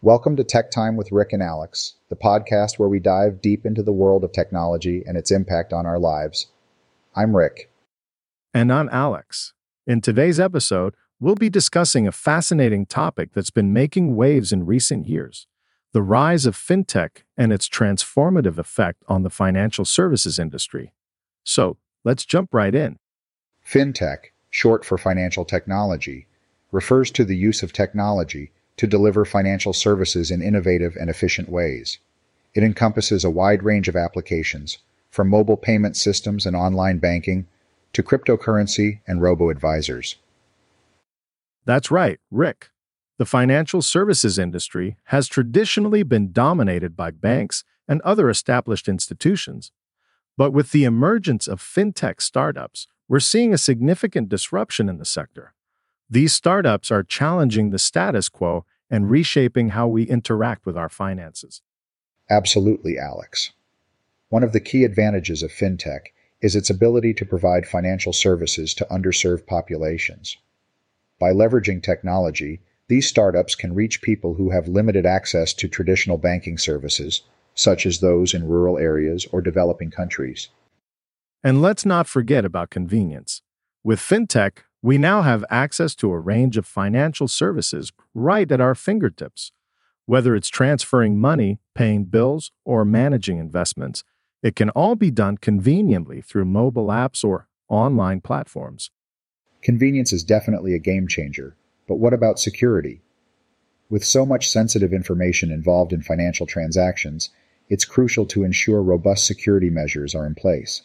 Welcome to Tech Time with Rick and Alex, the podcast where we dive deep into the world of technology and its impact on our lives. I'm Rick. And I'm Alex. In today's episode, we'll be discussing a fascinating topic that's been making waves in recent years the rise of fintech and its transformative effect on the financial services industry. So, let's jump right in. Fintech, short for financial technology, refers to the use of technology to deliver financial services in innovative and efficient ways. It encompasses a wide range of applications, from mobile payment systems and online banking to cryptocurrency and robo advisors. That's right, Rick. The financial services industry has traditionally been dominated by banks and other established institutions. But with the emergence of fintech startups, we're seeing a significant disruption in the sector. These startups are challenging the status quo and reshaping how we interact with our finances. Absolutely, Alex. One of the key advantages of fintech is its ability to provide financial services to underserved populations. By leveraging technology, these startups can reach people who have limited access to traditional banking services, such as those in rural areas or developing countries. And let's not forget about convenience. With fintech, we now have access to a range of financial services right at our fingertips. Whether it's transferring money, paying bills, or managing investments, it can all be done conveniently through mobile apps or online platforms. Convenience is definitely a game changer, but what about security? With so much sensitive information involved in financial transactions, it's crucial to ensure robust security measures are in place.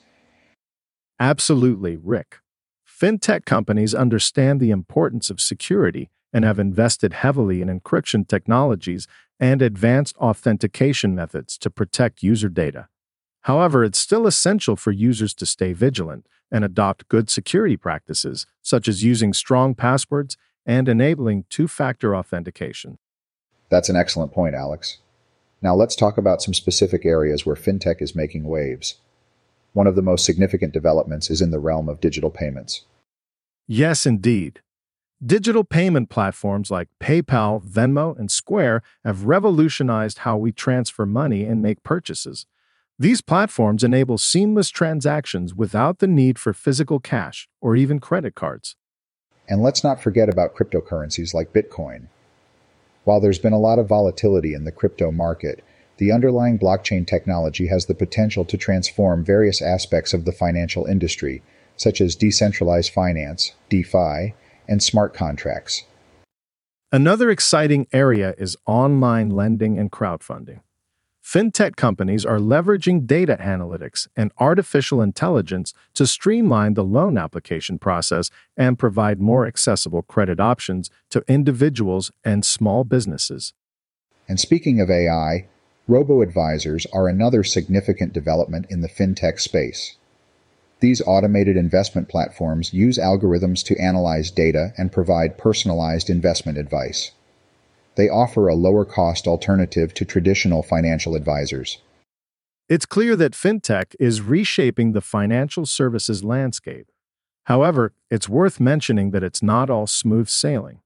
Absolutely, Rick. Fintech companies understand the importance of security and have invested heavily in encryption technologies and advanced authentication methods to protect user data. However, it's still essential for users to stay vigilant and adopt good security practices, such as using strong passwords and enabling two factor authentication. That's an excellent point, Alex. Now let's talk about some specific areas where fintech is making waves. One of the most significant developments is in the realm of digital payments. Yes, indeed. Digital payment platforms like PayPal, Venmo, and Square have revolutionized how we transfer money and make purchases. These platforms enable seamless transactions without the need for physical cash or even credit cards. And let's not forget about cryptocurrencies like Bitcoin. While there's been a lot of volatility in the crypto market, the underlying blockchain technology has the potential to transform various aspects of the financial industry such as decentralized finance, DeFi, and smart contracts. Another exciting area is online lending and crowdfunding. Fintech companies are leveraging data analytics and artificial intelligence to streamline the loan application process and provide more accessible credit options to individuals and small businesses. And speaking of AI, robo advisors are another significant development in the fintech space. These automated investment platforms use algorithms to analyze data and provide personalized investment advice. They offer a lower cost alternative to traditional financial advisors. It's clear that fintech is reshaping the financial services landscape. However, it's worth mentioning that it's not all smooth sailing.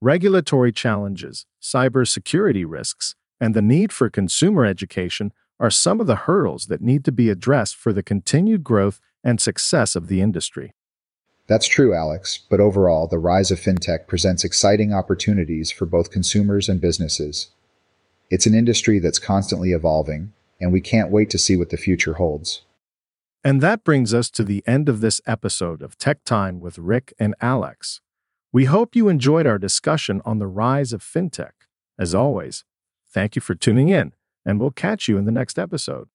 Regulatory challenges, cybersecurity risks, and the need for consumer education are some of the hurdles that need to be addressed for the continued growth and success of the industry. That's true, Alex, but overall, the rise of fintech presents exciting opportunities for both consumers and businesses. It's an industry that's constantly evolving, and we can't wait to see what the future holds. And that brings us to the end of this episode of Tech Time with Rick and Alex. We hope you enjoyed our discussion on the rise of fintech. As always, thank you for tuning in, and we'll catch you in the next episode.